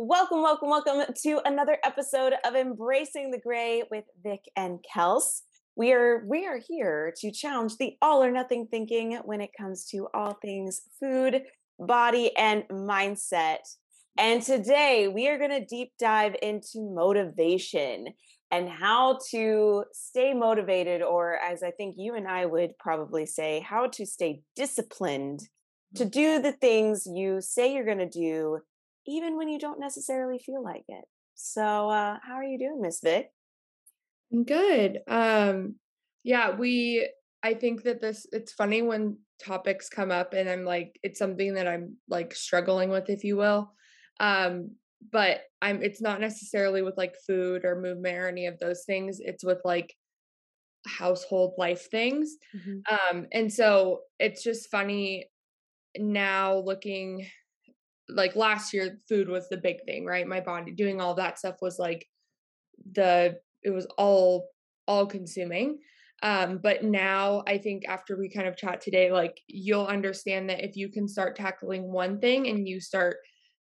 Welcome, welcome, welcome to another episode of Embracing the Gray with Vic and Kels. We are we are here to challenge the all or nothing thinking when it comes to all things food, body, and mindset. And today we are going to deep dive into motivation and how to stay motivated, or as I think you and I would probably say, how to stay disciplined to mm-hmm. do the things you say you're going to do even when you don't necessarily feel like it. So, uh, how are you doing, Miss Vic? I'm good. Um, yeah, we. I think that this. It's funny when topics come up, and I'm like, it's something that I'm like struggling with, if you will. Um, but I'm. It's not necessarily with like food or movement or any of those things. It's with like household life things. Mm-hmm. Um, and so it's just funny now looking like last year food was the big thing right? My body doing all that stuff was like the it was all all consuming. Um but now i think after we kind of chat today like you'll understand that if you can start tackling one thing and you start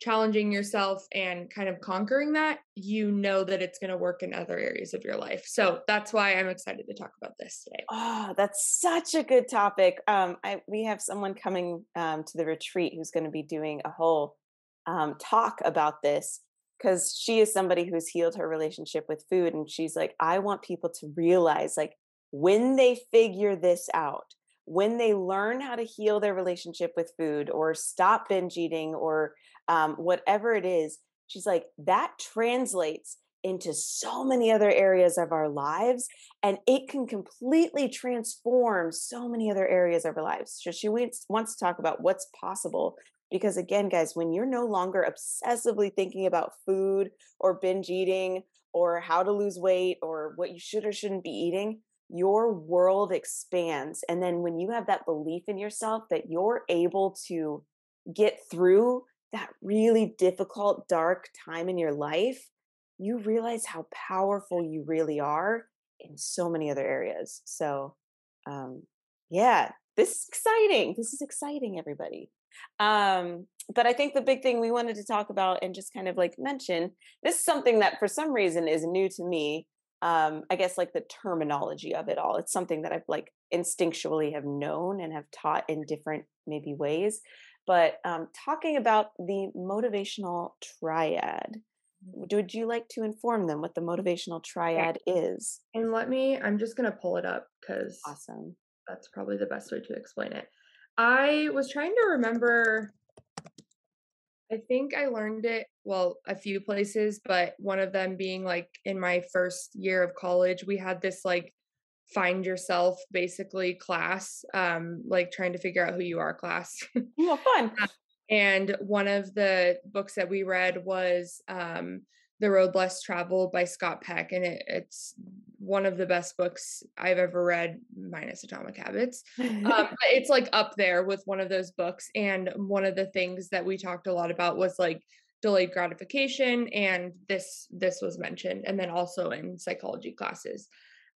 challenging yourself and kind of conquering that you know that it's going to work in other areas of your life. So that's why i'm excited to talk about this today. Oh that's such a good topic. Um i we have someone coming um to the retreat who's going to be doing a whole um talk about this because she is somebody who's healed her relationship with food and she's like i want people to realize like when they figure this out when they learn how to heal their relationship with food or stop binge eating or um, whatever it is, she's like, that translates into so many other areas of our lives and it can completely transform so many other areas of our lives. So she wants, wants to talk about what's possible because again guys when you're no longer obsessively thinking about food or binge eating or how to lose weight or what you should or shouldn't be eating your world expands. And then when you have that belief in yourself that you're able to get through that really difficult, dark time in your life, you realize how powerful you really are in so many other areas. So, um, yeah, this is exciting. This is exciting, everybody. Um, but I think the big thing we wanted to talk about and just kind of like mention this is something that for some reason is new to me um i guess like the terminology of it all. It's something that i've like instinctually have known and have taught in different maybe ways. But um talking about the motivational triad mm. would you like to inform them what the motivational triad is? And let me i'm just going to pull it up because awesome. that's probably the best way to explain it. I was trying to remember I think I learned it, well, a few places, but one of them being like in my first year of college, we had this like find yourself basically class, um, like trying to figure out who you are class. Well, fun. And one of the books that we read was um, The Road Less Traveled by Scott Peck. And it, it's one of the best books I've ever read, minus Atomic Habits. Um, it's like up there with one of those books. And one of the things that we talked a lot about was like delayed gratification, and this this was mentioned, and then also in psychology classes.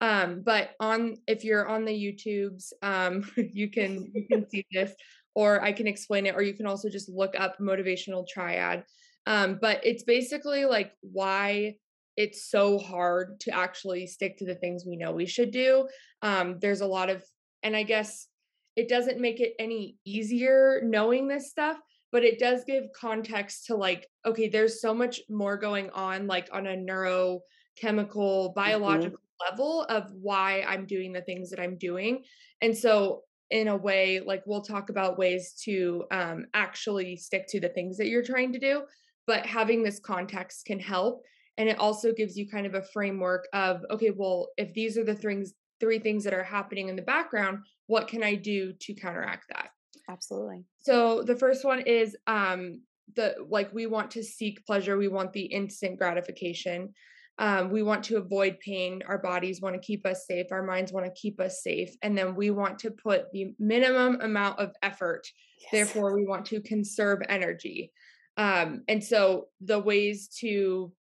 Um, but on if you're on the YouTubes, um, you can you can see this, or I can explain it, or you can also just look up motivational triad. Um, but it's basically like why it's so hard to actually stick to the things we know we should do. Um, there's a lot of, and I guess it doesn't make it any easier knowing this stuff, but it does give context to like, okay, there's so much more going on, like on a neurochemical, mm-hmm. biological mm-hmm. level of why I'm doing the things that I'm doing. And so, in a way, like we'll talk about ways to um, actually stick to the things that you're trying to do, but having this context can help and it also gives you kind of a framework of okay well if these are the things three things that are happening in the background what can i do to counteract that? Absolutely. So the first one is um the like we want to seek pleasure we want the instant gratification um, we want to avoid pain our bodies want to keep us safe our minds want to keep us safe and then we want to put the minimum amount of effort yes. therefore we want to conserve energy um, and so the ways to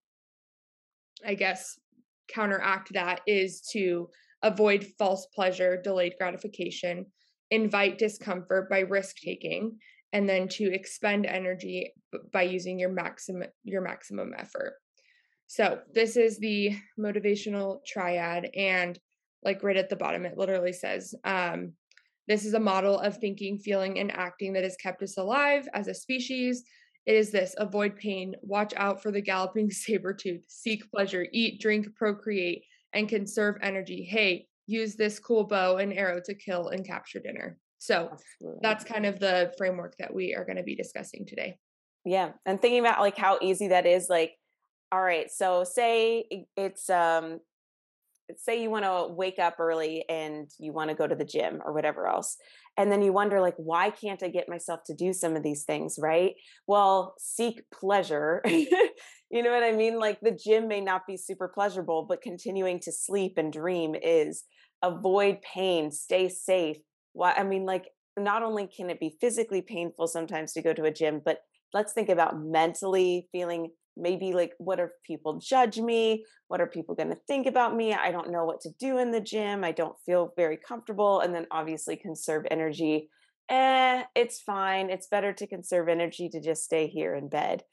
I guess, counteract that is to avoid false pleasure, delayed gratification, invite discomfort by risk taking, and then to expend energy by using your maximum your maximum effort. So, this is the motivational triad and like right at the bottom it literally says um, this is a model of thinking, feeling and acting that has kept us alive as a species. It is this avoid pain, watch out for the galloping saber tooth, seek pleasure, eat, drink, procreate, and conserve energy. Hey, use this cool bow and arrow to kill and capture dinner. So Absolutely. that's kind of the framework that we are going to be discussing today. Yeah. And thinking about like how easy that is, like, all right, so say it's um say you want to wake up early and you want to go to the gym or whatever else and then you wonder like why can't i get myself to do some of these things right? Well seek pleasure. You know what i mean? Like the gym may not be super pleasurable but continuing to sleep and dream is avoid pain stay safe. Why i mean like not only can it be physically painful sometimes to go to a gym but let's think about mentally feeling maybe like what are people judge me? What are people going to think about me? I don't know what to do in the gym. I don't feel very comfortable and then obviously conserve energy. Eh it's fine. It's better to conserve energy to just stay here in bed.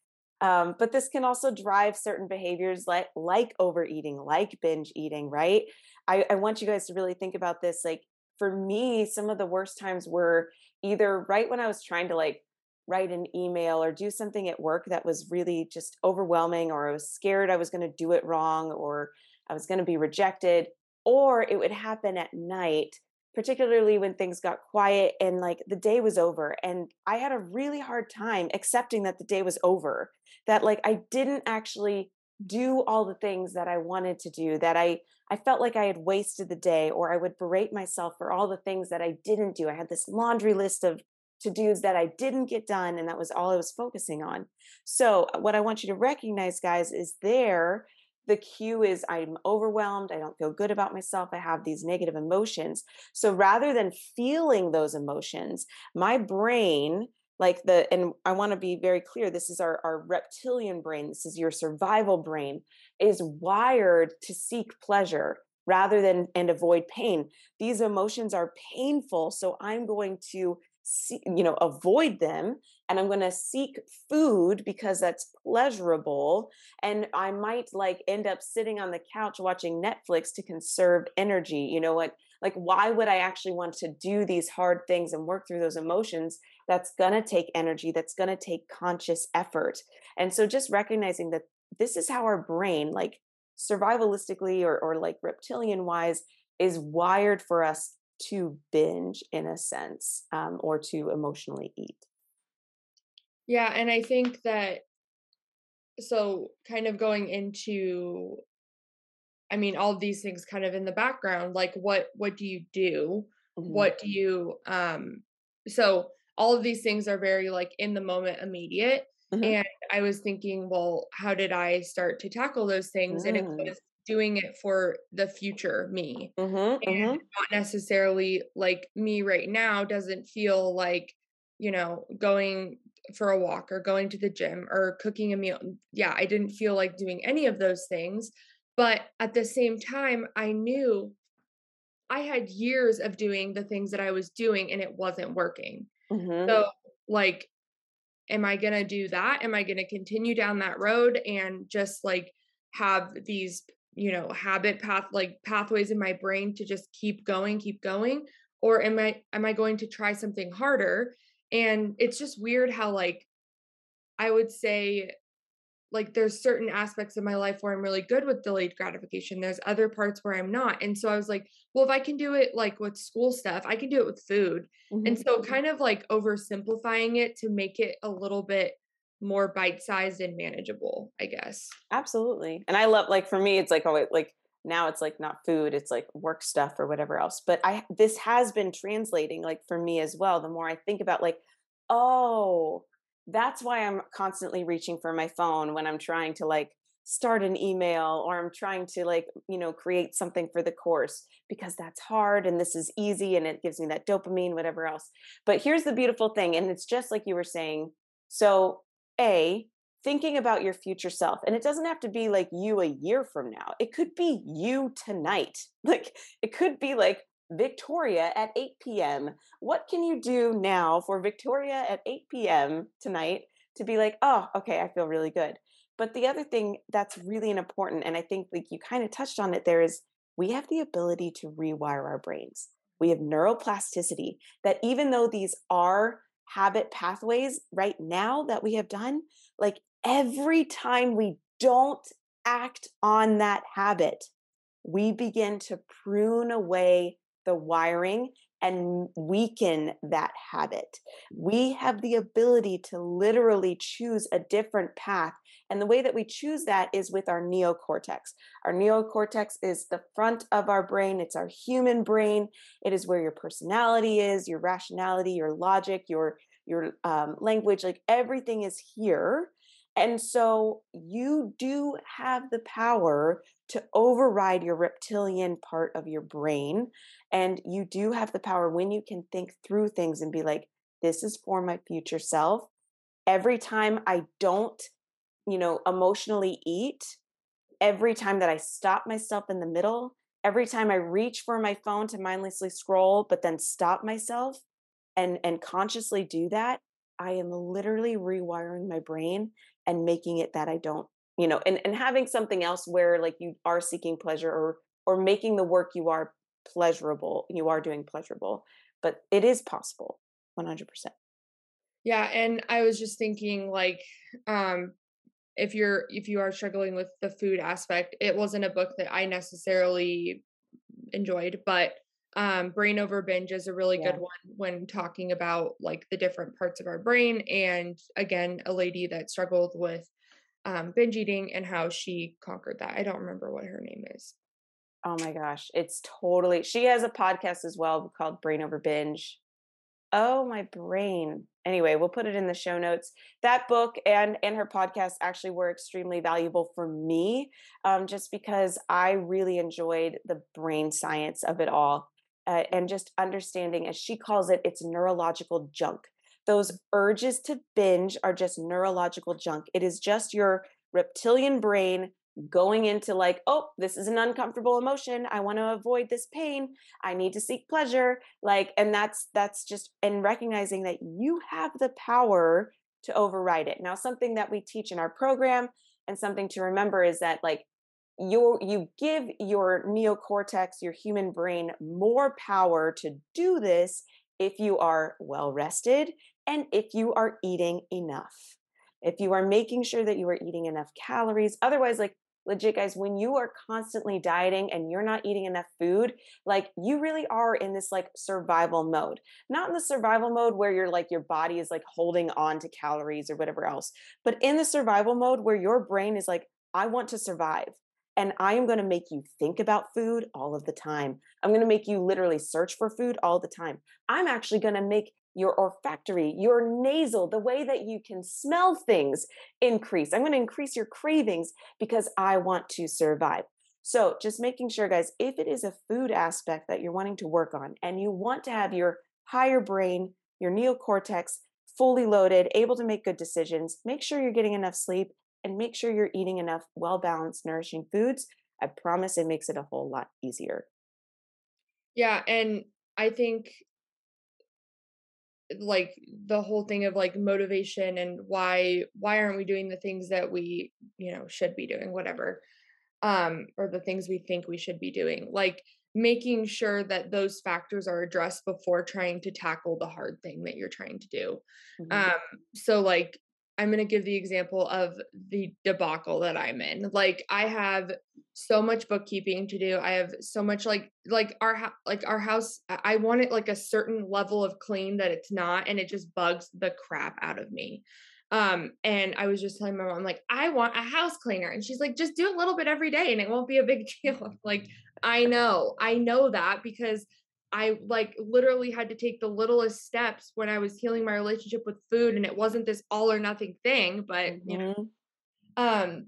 Um, but this can also drive certain behaviors like like overeating like binge eating right? I, I want you guys to really think about this like for me some of the worst times were either right when i was trying to like write an email or do something at work that was really just overwhelming or I was scared I was going to do it wrong or I was going to be rejected or it would happen at night particularly when things got quiet and like the day was over and I had a really hard time accepting that the day was over that like I didn't actually do all the things that I wanted to do that I I felt like I had wasted the day or I would berate myself for all the things that I didn't do. I had this laundry list of to dos that I didn't get done. And that was all I was focusing on. So, uh, what I want you to recognize, guys, is there the cue is I'm overwhelmed. I don't feel good about myself. I have these negative emotions. So, rather than feeling those emotions, my brain, like the, and I want to be very clear this is our, our reptilian brain, this is your survival brain, is wired to seek pleasure rather than and avoid pain these emotions are painful so i'm going to see, you know avoid them and i'm going to seek food because that's pleasurable and i might like end up sitting on the couch watching netflix to conserve energy you know what like why would i actually want to do these hard things and work through those emotions? That's going to take energy that's going to take conscious effort and so just recognizing that this is how our brain like survivalistically or, or like reptilian wise is wired for us to binge in a sense um, or to emotionally eat. Yeah. And I think that, so kind of going into, I mean, all of these things kind of in the background, like what, what do you do? Mm-hmm. What do you, um, so all of these things are very like in the moment immediate. Mm-hmm. And I was thinking, well, how did I start to tackle those things? Mm. And it mm. was doing it for the future me mm-hmm, and mm-hmm. not necessarily like me right now doesn't feel like you know going for a walk or going to the gym or cooking a meal yeah i didn't feel like doing any of those things but at the same time i knew i had years of doing the things that i was doing and it wasn't working mm-hmm. so like am i going to do that am i going to continue down that road and just like have these you know habit path like pathways in my brain to just keep going keep going? Or am i am i going to try something harder? And it's just weird how like i would say like there's certain aspects of my life where i'm really good with delayed gratification. There's other parts where i'm not. And so i was like well if i can do it like with school stuff i can do it with food. Mm-hmm. and so kind of like oversimplifying it to make it a little bit more bite sized and manageable, I guess. Absolutely. And I love like for me it's like oh like now it's like not food, it's like work stuff or whatever else. But I this has been translating like for me as well. The more I think about like, oh, that's why I'm constantly reaching for my phone when I'm trying to like start an email or I'm trying to like, you know, create something for the course because that's hard and this is easy and it gives me that dopamine, whatever else. But here's the beautiful thing. And it's just like you were saying. So a, thinking about your future self. And it doesn't have to be like you a year from now. It could be you tonight. Like it could be like Victoria at 8 p.m. What can you do now for Victoria at 8 p.m. tonight to be like, oh, okay, I feel really good? But the other thing that's really important, and I think like you kind of touched on it there, is we have the ability to rewire our brains. We have neuroplasticity that even though these are habit pathways right now that we have done, like every time we don't act on that habit, we begin to prune away the wiring and weaken that habit. We have the ability to literally choose a different path. And the way that we choose that is with our neocortex. Our neocortex is the front of our brain, it's our human brain. It is where your personality is, your rationality, your logic, your your um, language, like everything is here. And so you do have the power to override your reptilian part of your brain. And you do have the power when you can think through things and be like, this is for my future self. Every time I don't, you know, emotionally eat, every time that I stop myself in the middle, every time I reach for my phone to mindlessly scroll, but then stop myself and and consciously do that, I am literally rewiring my brain and making it that I don't, you know, and, and having something else where like you are seeking pleasure or or making the work you are pleasurable, you are doing pleasurable. But it is possible, 100%. Yeah, and I was just thinking like um if you're if you are struggling with the food aspect, it wasn't a book that I necessarily enjoyed, but um, brain over binge is a really yeah. good one when talking about like the different parts of our brain and again a lady that struggled with um, binge eating and how she conquered that. I don't remember what her name is. Oh my gosh it's totally she has a podcast as well called brain over binge oh my brain anyway we'll put it in the show notes that book and and her podcast actually were extremely valuable for me um, just because i really enjoyed the brain science of it all uh, and just understanding, as she calls it, it's neurological junk. Those urges to binge are just neurological junk. It is just your reptilian brain going into like, oh, this is an uncomfortable emotion. I want to avoid this pain. I need to seek pleasure. Like, and that's that's just and recognizing that you have the power to override it. Now, something that we teach in our program and something to remember is that like you you give your neocortex your human brain more power to do this if you are well rested and if you are eating enough if you are making sure that you are eating enough calories otherwise like legit guys when you are constantly dieting and you're not eating enough food like you really are in this like survival mode not in the survival mode where you're like your body is like holding on to calories or whatever else but in the survival mode where your brain is like i want to survive and I am going to make you think about food all of the time. I'm going to make you literally search for food all the time. I'm actually going to make your olfactory, your nasal, the way that you can smell things increase. I'm going to increase your cravings because I want to survive. So, just making sure, guys, if it is a food aspect that you're wanting to work on and you want to have your higher brain, your neocortex fully loaded, able to make good decisions, make sure you're getting enough sleep and make sure you're eating enough well balanced, nourishing foods. I promise it makes it a whole lot easier. Yeah. And I think like the whole thing of like motivation and why why aren't we doing the things that we you know should be doing whatever um or the things we think we should be doing like making sure that those factors are addressed before trying to tackle the hard thing that you're trying to do mm-hmm. um so like I'm going to give the example of the debacle that I'm in. Like I have so much bookkeeping to do. I have so much like like our like our house I want it like a certain level of clean that it's not and it just bugs the crap out of me. Um and I was just telling my mom like I want a house cleaner and she's like just do a little bit every day and it won't be a big deal. like I know. I know that because I like literally had to take the littlest steps when I was healing my relationship with food and it wasn't this all or nothing thing, but mm-hmm. you know. Mm-hmm. Um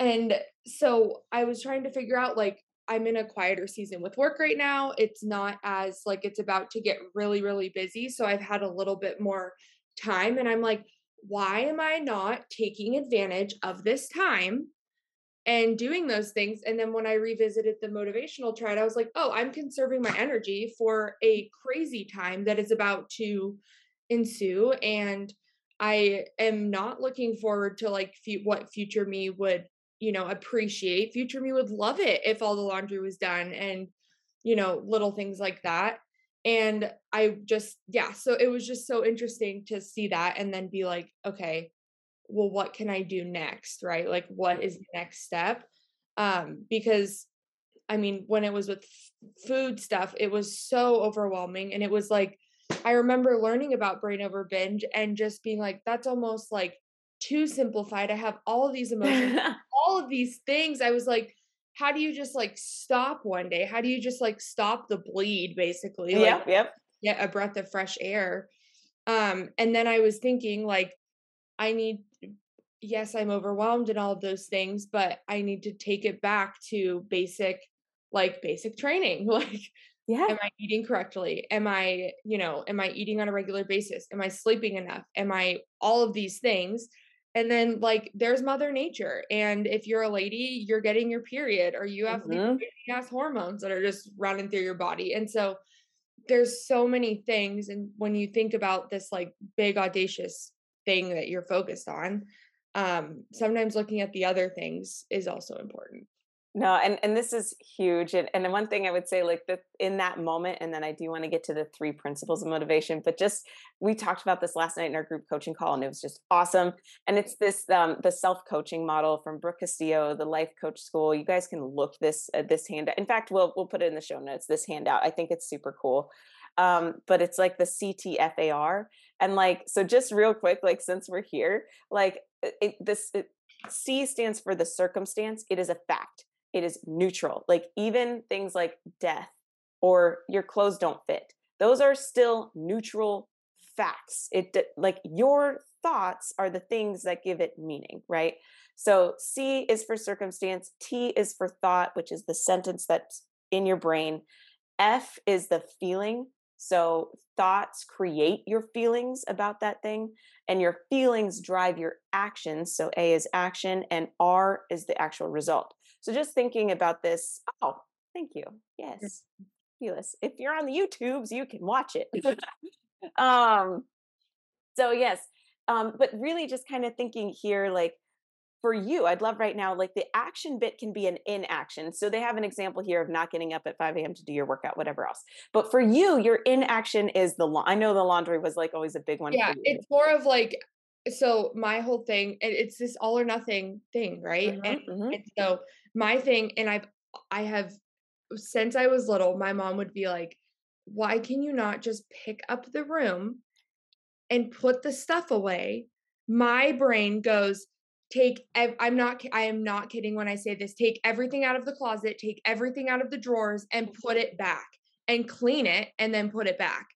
and so I was trying to figure out like I'm in a quieter season with work right now. It's not as like it's about to get really really busy, so I've had a little bit more time and I'm like why am I not taking advantage of this time and doing those things. And then when I revisited the motivational chart, I was like, oh, I'm conserving my energy for a crazy time that is about to ensue. And I am not looking forward to like f- what future me would, you know, appreciate. Future me would love it if all the laundry was done and, you know, little things like that. And I just, yeah, so it was just so interesting to see that and then be like, okay, well what can i do next right? Like what is the next step? Um because i mean when it was with food stuff it was so overwhelming and it was like i remember learning about brain over binge and just being like that's almost like too simplified. I have all of these emotions all of these things. I was like how do you just like stop one day? How do you just like stop the bleed basically? Like, yep yep. get a breath of fresh air. Um and then i was thinking like I need, yes, I'm overwhelmed and all of those things, but I need to take it back to basic, like basic training. Like, yeah. Am I eating correctly? Am I, you know, am I eating on a regular basis? Am I sleeping enough? Am I all of these things? And then like there's mother nature. And if you're a lady, you're getting your period or you have mm-hmm. gas hormones that are just running through your body. And so there's so many things. And when you think about this like big audacious thing that you're focused on um sometimes looking at the other things is also important. No and and this is huge and and one thing i would say like that in that moment and then i do want to get to the three principles of motivation but just we talked about this last night in our group coaching call and it was just awesome and it's this um the self coaching model from brooke castillo the life coach school you guys can look this uh, this handout in fact we'll we'll put it in the show notes this handout i think it's super cool um, but it's like the CTFAR. And like, so just real quick, like since we're here, like it, this it, C stands for the circumstance. It is a fact. It is neutral. Like even things like death or your clothes don't fit. Those are still neutral facts. It like your thoughts are the things that give it meaning, right? So C is for circumstance, T is for thought, which is the sentence that's in your brain. F is the feeling, so thoughts create your feelings about that thing, and your feelings drive your actions. So A is action, and R is the actual result. So just thinking about this. Oh, thank you. Yes, fabulous. If you're on the YouTubes, you can watch it. um. So yes, um, but really just kind of thinking here, like for you, I'd love right now, like the action bit can be an inaction. So they have an example here of not getting up at 5 a.m. to do your workout, whatever else. But for you, your inaction is the, I know the laundry was like always a big one. Yeah. It's more of like, so my whole thing, it's this all or nothing thing, right? Mm-hmm, and, mm-hmm. and so my thing, and I've, I have, since I was little, my mom would be like, why can you not just pick up the room and put the stuff away? My brain goes, take i'm not i am not kidding when i say this take everything out of the closet take everything out of the drawers and mm-hmm. put it back and clean it and then put it back.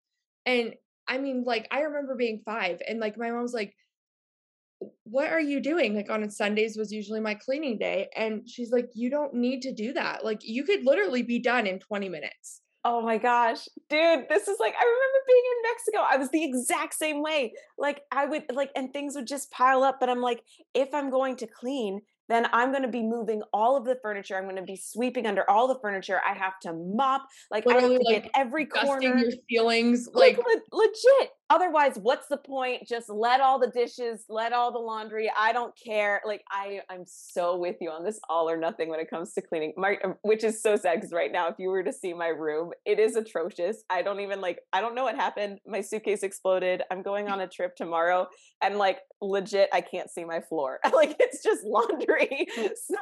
And i mean like i remember being 5 and like my mom's like what are you doing? Like on sundays was usually my cleaning day and she's like you don't need to do that. Like you could literally be done in 20 minutes Oh my gosh, dude, this is like I remember being in Mexico. I was the exact same way. Like I would like and things would just pile up, but I'm like if I'm going to clean, then I'm going to be moving all of the furniture. I'm going to be sweeping under all the furniture. I have to mop. Like Literally, I have to like, get every corner. Your feelings, like, like le- legit. Otherwise, what's the point? Just let all the dishes, let all the laundry. I don't care. Like I, I'm so with you on this all or nothing when it comes to cleaning. My, um, which is so sad because right now, if you were to see my room, it is atrocious. I don't even like. I don't know what happened. My suitcase exploded. I'm going on a trip tomorrow, and like legit, I can't see my floor. like it's just laundry. so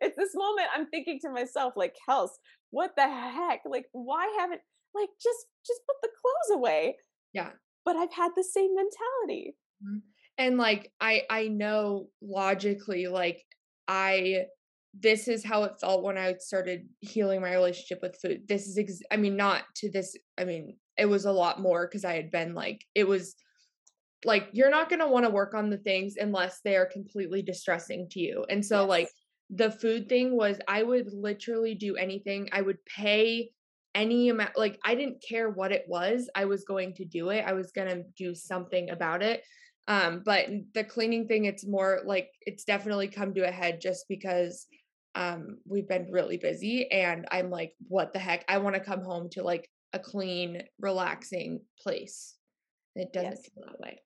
it's this moment I'm thinking to myself, like, Kels, what the heck? Like, why haven't like just just put the clothes away? Yeah but I've had the same mentality. Mm-hmm. And like I I know logically like I this is how it felt when I started healing my relationship with food. This is ex- I mean not to this I mean it was a lot more cuz I had been like it was like you're not going to want to work on the things unless they are completely distressing to you. And so yes. like the food thing was I would literally do anything. I would pay any amount like i didn't care what it was i was going to do it i was going to do something about it um but the cleaning thing it's more like it's definitely come to a head just because um we've been really busy and I'm like what the heck I want to come home to like a clean relaxing place it doesn't yes. feel that way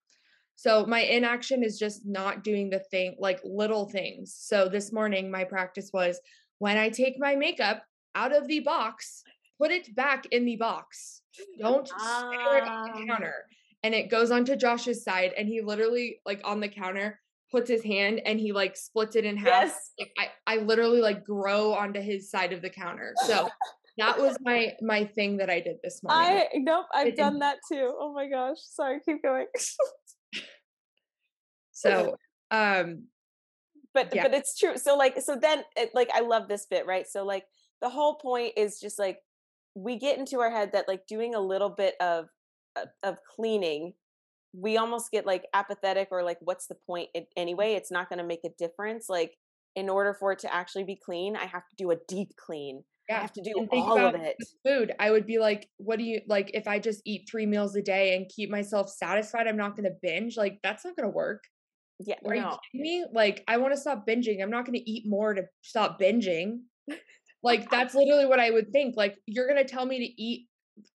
so my inaction is just not doing the thing like little things so this morning my practice was when I take my makeup out of the box put it back in the box don't stare it on the ah. counter and it goes onto Josh's side and he literally like on the counter puts his hand and he like splits it in half. Yes. Like I, I literally like grow onto his side of the counter. So that was my my thing that I did this morning. I nope, I've done that too. Oh my gosh. Sorry, keep going. so um but yeah. but it's true. So like so then it, like I love this bit, right? So like the whole point is just like we get into our head that like doing a little bit of of cleaning we almost get like apathetic or like what's the point anyway it's not going to make a difference like in order for it to actually be clean i have to do a deep clean yeah. i have to do all of it food i would be like what do you like if i just eat three meals a day and keep myself satisfied i'm not going to binge like that's not going to work yeah are no. you kidding me like i want to stop binging i'm not going to eat more to stop binging like that's literally what i would think like you're going to tell me to eat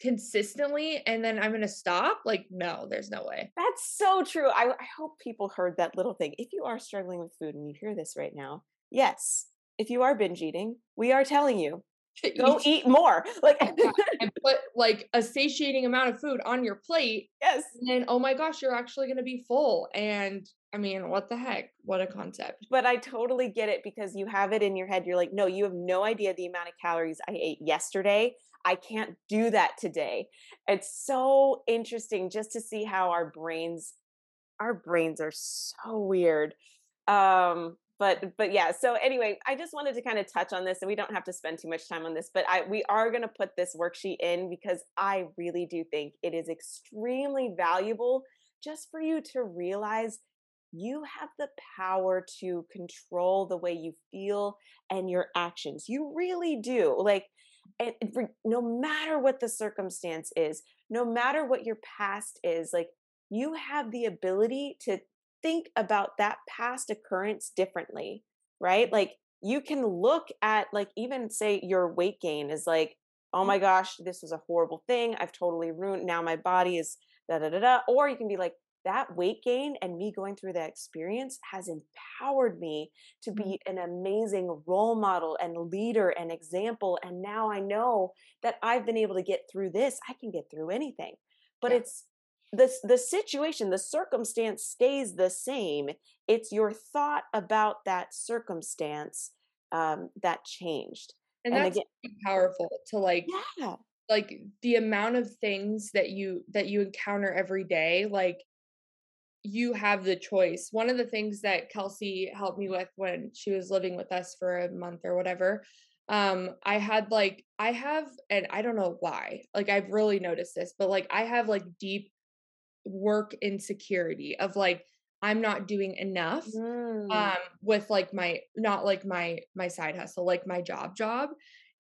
consistently and then I'm going to stop? Like, no, there's no way. That's so true. I, I hope people heard that little thing. If you are struggling with food and you hear this right now, yes, if you are binge eating, we are telling you go eat more like and put like a satiating amount of food on your plate yes and then oh my gosh you're actually going to be full and i mean what the heck what a concept but i totally get it because you have it in your head you're like no you have no idea the amount of calories i ate yesterday I can't do that today. It's so interesting just to see how our brains our brains are so weird. Um but but yeah, so anyway, I just wanted to kind of touch on this and we don't have to spend too much time on this, but I we are going to put this worksheet in because I really do think it is extremely valuable just for you to realize you have the power to control the way you feel and your actions. You really do. Like and no matter what the circumstance is, no matter what your past is, like you have the ability to think about that past occurrence differently, right? Like you can look at, like, even say your weight gain is like, oh mm. my gosh, this was a horrible thing. I've totally ruined. Now my body is da da da da. Or you can be like, that weight gain and me going through that experience has empowered me to mm-hmm. be an amazing role model and leader and example. And now I know that I've been able to get through this. I can get through anything. But yeah. it's the, the situation, the circumstance stays the same. It's your thought about that circumstance um, that changed. And, and that's again, powerful to like yeah like the amount of things that you that you encounter every day like you have the choice. One of the things that Kelsey helped me with when she was living with us for a month or whatever, um, I had like, I have, and I don't know why, like, I've really noticed this, but like, I have like deep work insecurity of like, I'm not doing enough mm. um with like my not like my my side hustle like my job job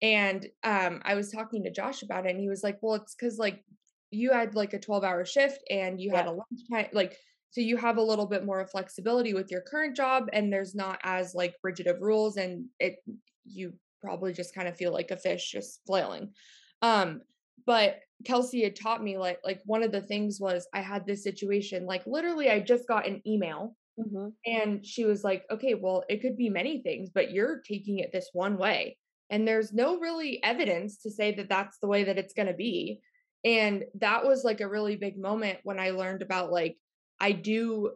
and um I was talking to Josh about it and he was like well it's cuz like you had like a 12 hour shift and you yeah. had a lunch time like so you have a little bit more flexibility with your current job and there's not as like rigid of rules and it you probably just kind of feel like a fish just flailing um but kelsey had taught me like like one of the things was i had this situation like literally i just got an email mm-hmm. and she was like okay well it could be many things but you're taking it this one way and there's no really evidence to say that that's the way that it's going to be and that was like a really big moment when i learned about like I do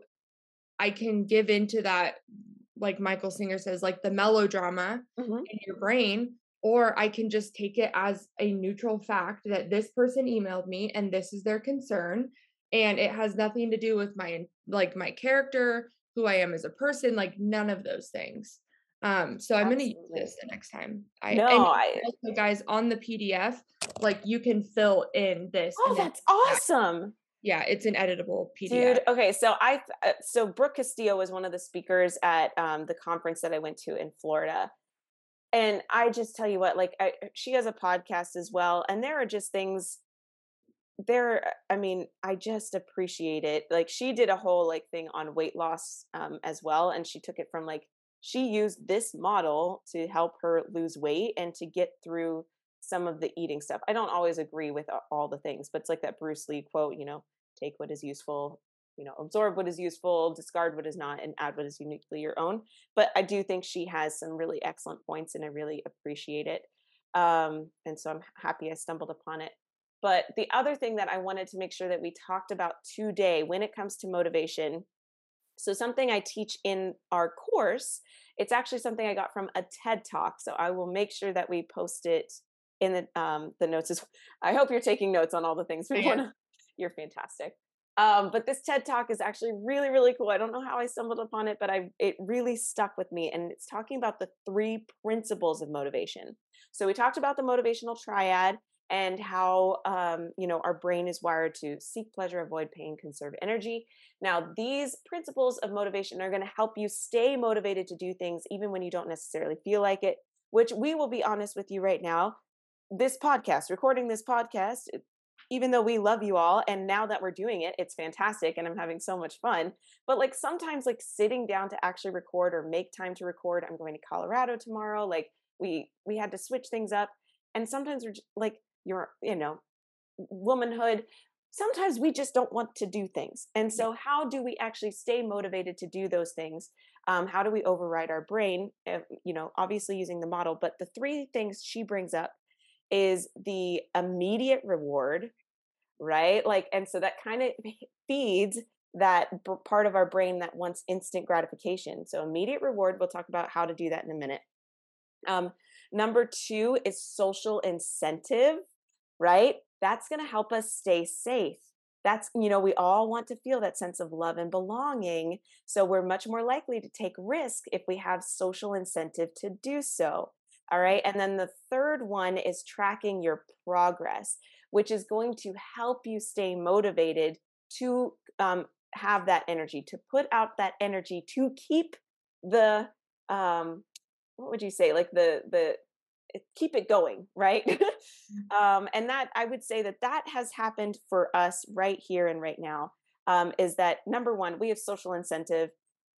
I can give into that like Michael Singer says like the melodrama mm-hmm. in your brain or I can just take it as a neutral fact that this person emailed me and this is their concern and it has nothing to do with my like my character, who I am as a person, like none of those things. Um, so I'm gonna use this the next time. I no, I also guys on the PDF, like you can fill in this. Oh, that's awesome yeah it's an editable pdf dude okay so i uh, so brooke castillo was one of the speakers at um, the conference that i went to in florida and i just tell you what like I, she has a podcast as well and there are just things there i mean i just appreciate it like she did a whole like thing on weight loss um, as well and she took it from like she used this model to help her lose weight and to get through some of the eating stuff. I don't always agree with all the things, but it's like that Bruce Lee quote, you know, take what is useful, you know, absorb what is useful, discard what is not, and add what is uniquely your own. But I do think she has some really excellent points and I really appreciate it. Um, and so I'm happy I stumbled upon it. But the other thing that I wanted to make sure that we talked about today when it comes to motivation so, something I teach in our course, it's actually something I got from a TED talk. So, I will make sure that we post it in the um, the notes. As, I hope you're taking notes on all the things we want to. You're fantastic. Um, but this TED talk is actually really, really cool. I don't know how I stumbled upon it, but I it really stuck with me. And it's talking about the three principles of motivation. So we talked about the motivational triad, and how um, you know our brain is wired to seek pleasure avoid pain conserve energy now these principles of motivation are going to help you stay motivated to do things even when you don't necessarily feel like it which we will be honest with you right now this podcast recording this podcast even though we love you all and now that we're doing it it's fantastic and i'm having so much fun but like sometimes like sitting down to actually record or make time to record i'm going to colorado tomorrow like we we had to switch things up and sometimes we're just, like your you know womanhood sometimes we just don't want to do things and so how do we actually stay motivated to do those things? Um, how do we override our brain uh, you know obviously using the model but the three things she brings up is the immediate reward right like and so that kind of feeds that part of our brain that wants instant gratification so immediate reward we'll talk about how to do that in a minute um, number two is social incentive right? That's going to help us stay safe. That's, you know, we all want to feel that sense of love and belonging. So we're much more likely to take risk if we have social incentive to do so. All right. And then the third one is tracking your progress, which is going to help you stay motivated to um, have that energy, to put out that energy, to keep the, um, what would you say, like the, the, keep it going right mm. um, and that i would say that that has happened for us right here and right now um, is that number one we have social incentive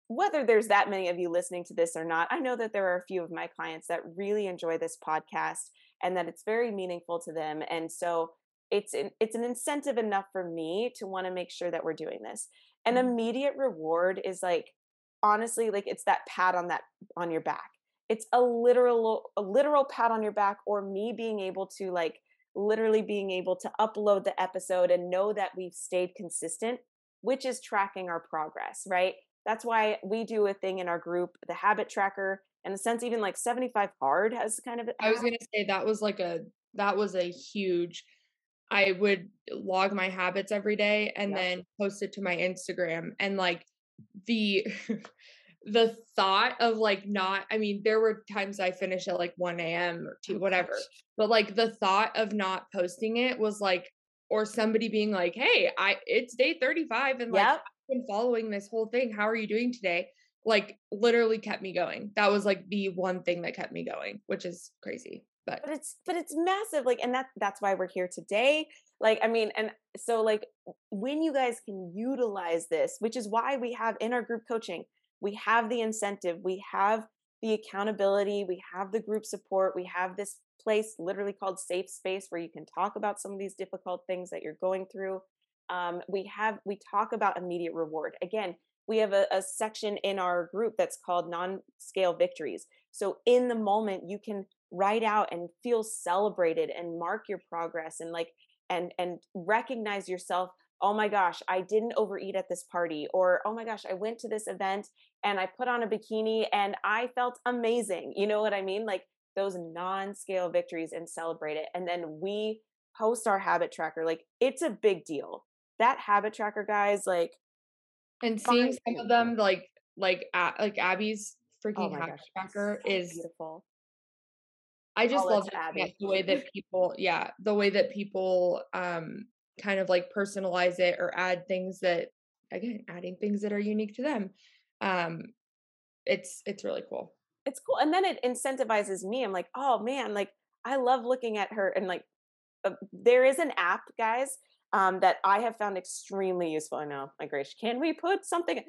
whether there's that many of you listening to this or not i know that there are a few of my clients that really enjoy this podcast and that it's very meaningful to them and so it's an, it's an incentive enough for me to want to make sure that we're doing this. An mm-hmm. immediate reward is like honestly like it's that pat on that on your back. It's a literal a literal pat on your back or me being able to like literally being able to upload the episode and know that we've stayed consistent which is tracking our progress right? That's why we do a thing in our group the habit tracker and a sense even like 75 hard has kind of i was going to say that was like a that was a huge i would log my habits every day and then post it to my instagram and like the the thought of like not i mean there were times i finished at like 1 a.m or 2 whatever but like the thought of not posting it was like or somebody being like hey i it's day 35 and like yep. i've been following this whole thing how are you doing today? Like literally kept me going. That was like the one thing that kept me going which is crazy but but it's but it's massive like and that that's why we're here today like i mean and so like when you guys can utilize this which is why we have in our group coaching we have the incentive, we have the accountability, we have the group support, we have this place literally called safe space where you can talk about some of these difficult things that you're going through. Um, we have we talk about immediate reward. Again, we have a, a section in our group that's called non-scale victories. So in the moment, you can write out and feel celebrated and mark your progress and like and and recognize yourself oh my gosh, I didn't overeat at this party, or oh my gosh, I went to this event and I put on a bikini and I felt amazing. You know what I mean? Like those non scale victories and celebrate it. And then we post our habit tracker. Like it's a big deal. That habit tracker, guys, like, and seeing some of them, like, like, like Abby's freaking oh habit gosh, tracker so is beautiful. I just love the way that people, yeah, the way that people um kind of like personalize it or add things that again adding things that are unique to them um it's it's really cool. It's cool and then it incentivizes me i'm like oh man like i love looking at her and like uh, there is an app guys um that i have found extremely useful i know my grace can we put something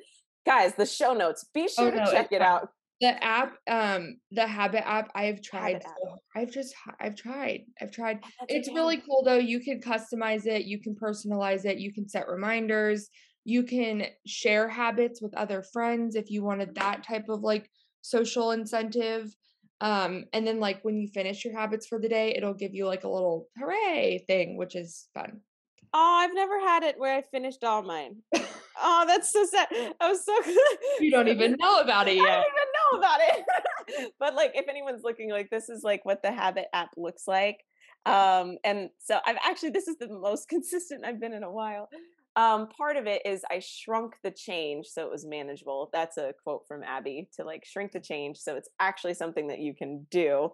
guys the show notes be oh, sure oh, to no, check it out the app, um, the Habit app, I've tried. So, I've just, I've tried, I've tried. it's really cool though. You can customize it. You can personalize it. You can set reminders. You can share habits with other friends if you wanted that type of like social incentive. Um, and then like when you finish your habits for the day, it'll give you like a little hooray thing, which is fun. Oh, I've never had it where I finished all mine. oh, that's so sad. I was so You don't even know about it yet. I don't even know about it. but like if anyone's looking like this is like what the habit app looks like. Um and so I've actually this is the most consistent I've been in a while. Um, part of it is I shrunk the change so it was manageable. That's a quote from Abby to like shrink the change so it's actually something that you can do.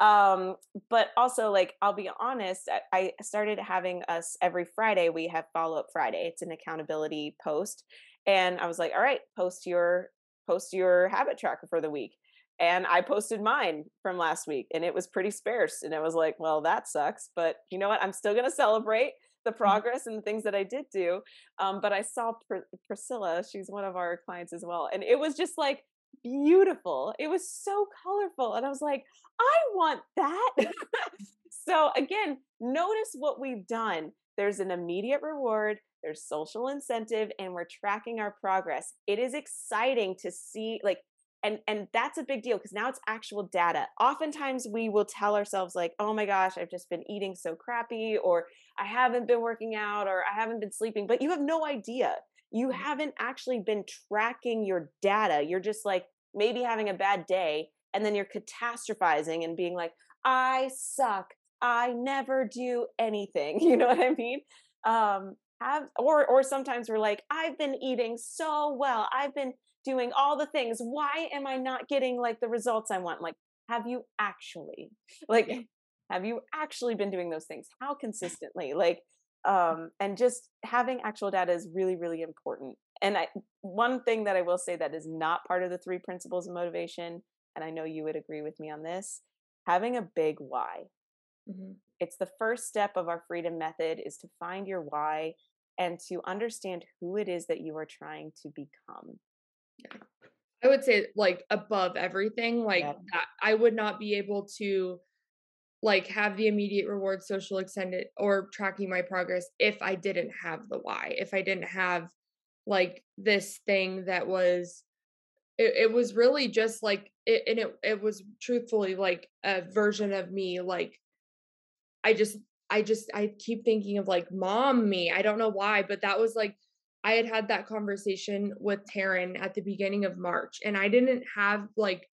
Um, but also, like, I'll be honest, I, I started having us every Friday, we have follow up Friday. It's an accountability post. And I was like, all right, post your post your habit tracker for the week and I posted mine from last week and it was pretty sparse. And I was like, well, that sucks. But you know what? I'm still going to celebrate the mm-hmm. progress and the things that I did do. Um, but I saw Pr- Priscilla, she's one of our clients as well. And it was just like beautiful. It was so colorful. And I was like, I want that. so again, notice what we've done. There's an immediate reward, there's social incentive, and we're tracking our progress. It is exciting to see, like, and and that's a big deal because now it's actual data. Oftentimes we will tell ourselves like oh my gosh i've just been eating so crappy or i haven't been working out or i haven't been sleeping but you have no idea. You mm-hmm. haven't actually been tracking your data. You're just like maybe having a bad day and then you're catastrophizing and being like i suck. I never do anything. You know what i mean? Um have or or sometimes we're like i've been eating so well i've been doing all the things. Why am I not getting like the results I want? Like, have you actually, like, have you actually been doing those things? How consistently? Like, um, and just having actual data is really, really important. And I, one thing that I will say that is not part of the three principles of motivation, and I know you would agree with me on this, having a big why. Mm-hmm. It's the first step of our freedom method is to find your why and to understand who it is that you are trying to become. Yeah. I would say like above everything, like yeah. that I would not be able to like have the immediate reward social extended or tracking my progress if I didn't have the why. If I didn't have like this thing that was it, it was really just like it and it it was truthfully like a version of me like I just I just I keep thinking of like mom me. I don't know why, but that was like I had had that conversation with Taryn at the beginning of March, and I didn't have like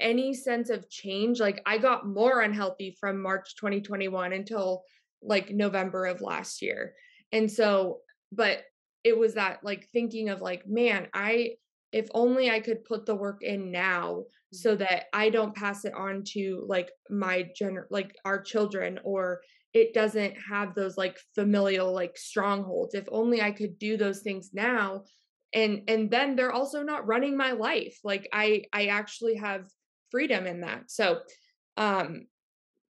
any sense of change. Like, I got more unhealthy from March 2021 until like November of last year. And so, but it was that like thinking of like, man, I, if only I could put the work in now so mm-hmm. that I don't pass it on to like my gener like our children or it doesn't have those like familial like strongholds. If only i could do those things now and and then they're also not running my life. Like i i actually have freedom in that. So um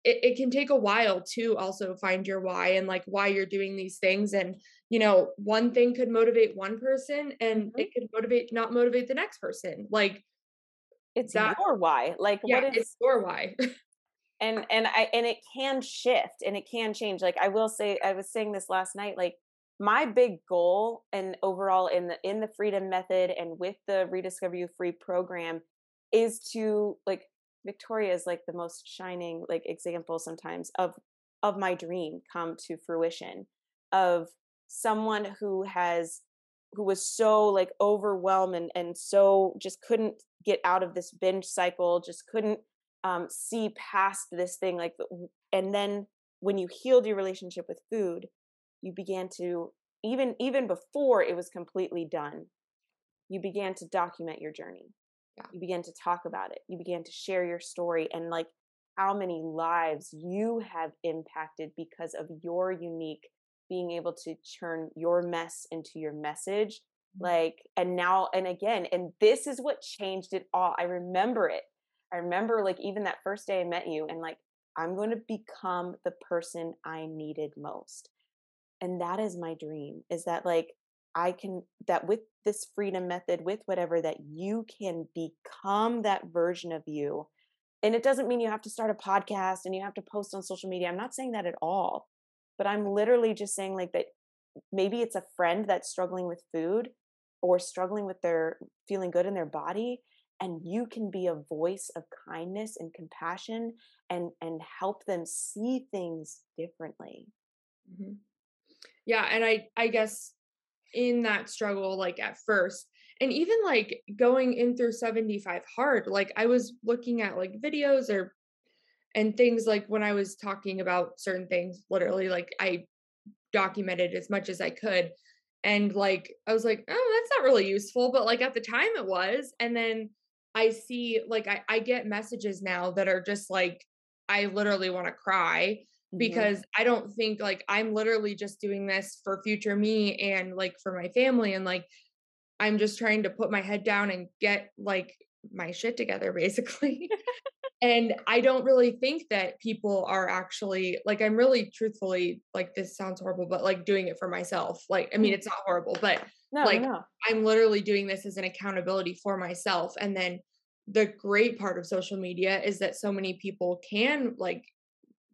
it, it can take a while to also find your why and like why you're doing these things and you know one thing could motivate one person and mm-hmm. it could motivate not motivate the next person like it's that, your why like yeah, what is it's your why and and i and it can shift and it can change like i will say i was saying this last night like my big goal and overall in the in the freedom method and with the rediscover you free program is to like victoria is like the most shining like example sometimes of of my dream come to fruition of someone who has who was so like overwhelmed and, and so just couldn't get out of this binge cycle just couldn't um, see past this thing like and then when you healed your relationship with food you began to even even before it was completely done you began to document your journey yeah. you began to talk about it you began to share your story and like how many lives you have impacted because of your unique being able to turn your mess into your message mm-hmm. like and now and again and this is what changed it all i remember it I remember like even that first day I met you and like I'm going to become the person I needed most. And that is my dream is that like I can, that with this freedom method, with whatever, that you can become that version of you. And it doesn't mean you have to start a podcast and you have to post on social media. I'm not saying that at all. But I'm literally just saying, like, that maybe it's a friend that's struggling with food or struggling with their feeling good in their body and you can be a voice of kindness and compassion and and help them see things differently mm-hmm. yeah and i i guess in that struggle like at first and even like going in through 75 hard like i was looking at like videos or and things like when i was talking about certain things literally like i documented as much as i could and like i was like oh that's not really useful but like at the time it was and then i see like i, I get messages now that are just like i literally want to cry mm-hmm. because i don't think like i'm literally just doing this for future me and like for my family and like i'm just trying to put my head down and get like my shit together basically and i don't really think that people are actually like i'm really truthfully like this sounds horrible but like doing it for myself like i mean mm. it's not horrible but no, like no. i'm literally doing this as an accountability for myself and then the great part of social media is that so many people can like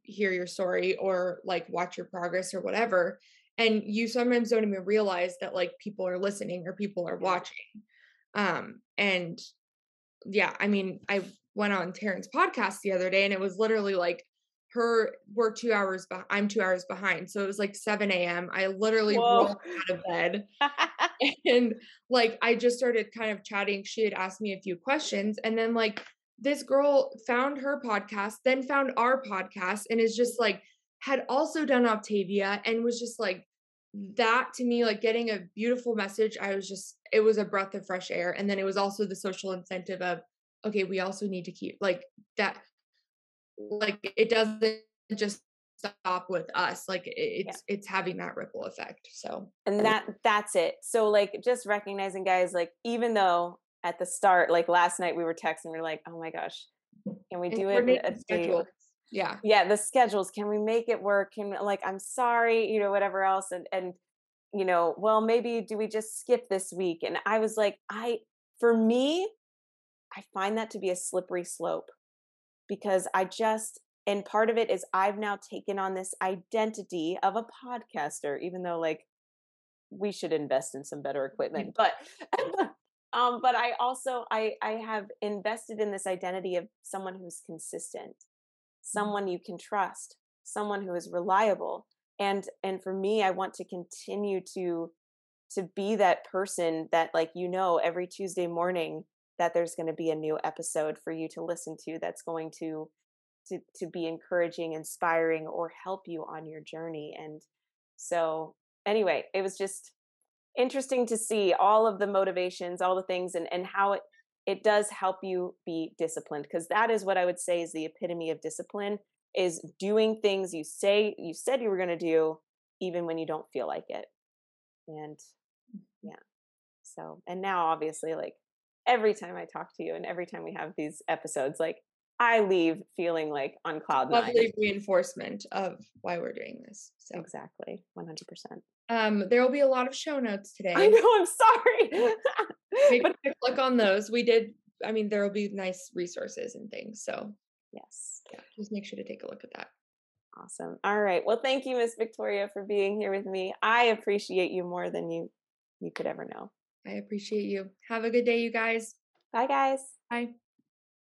hear your story or like watch your progress or whatever and you sometimes don't even realize that like people are listening or people are watching um and yeah i mean i went on Taryn's podcast the other day and it was literally like her we're two hours behind i'm two hours behind so it was like 7 a.m i literally Whoa. rolled out of bed and like i just started kind of chatting she had asked me a few questions and then like this girl found her podcast then found our podcast and is just like had also done octavia and was just like that to me like getting a beautiful message i was just it was a breath of fresh air and then it was also the social incentive of okay, we also need to keep like that, like it doesn't just stop with us like it's yeah. it's having that ripple effect so. And that that's it. So like just recognizing guys like even though at the start like last night we were texting we are like oh my gosh can we do it a day yeah. Yeah the schedules can we make it work? Can like i'm sorry you know whatever else and and you know well maybe do we just skip this week? And i was like i for me I find that to be a slippery slope because I just, and part of it is I've now taken on this identity of a podcaster, even though like we should invest in some better equipment. But, um, but I also, I, I have invested in this identity of someone who's consistent, mm-hmm. someone you can trust, someone who is reliable. And, and for me, I want to continue to, to be that person that like, you know, every Tuesday morning that there's going to be a new episode for you to listen to that's going to to to be encouraging inspiring or help you on your journey and so anyway it was just interesting to see all of the motivations all the things and and how it it does help you be disciplined because that is what i would say is the epitome of discipline is doing things you say you said you were going to do even when you don't feel like it and yeah so and now obviously like every time I talk to you and every time we have these episodes, like I leave feeling like on cloud nine. Lovely reinforcement of why we're doing this. So exactly, one hundred percent. Um, there will be a lot of show notes today. I know. I'm sorry. Take a look on those. We did. I mean, there will be nice resources and things. So yes, yeah, just make sure to take a look at that. Awesome. All right. Well, thank you, Miss Victoria, for being here with me. I appreciate you more than you you could ever know. I appreciate you. Have a good day, you guys. Bye, guys. Bye.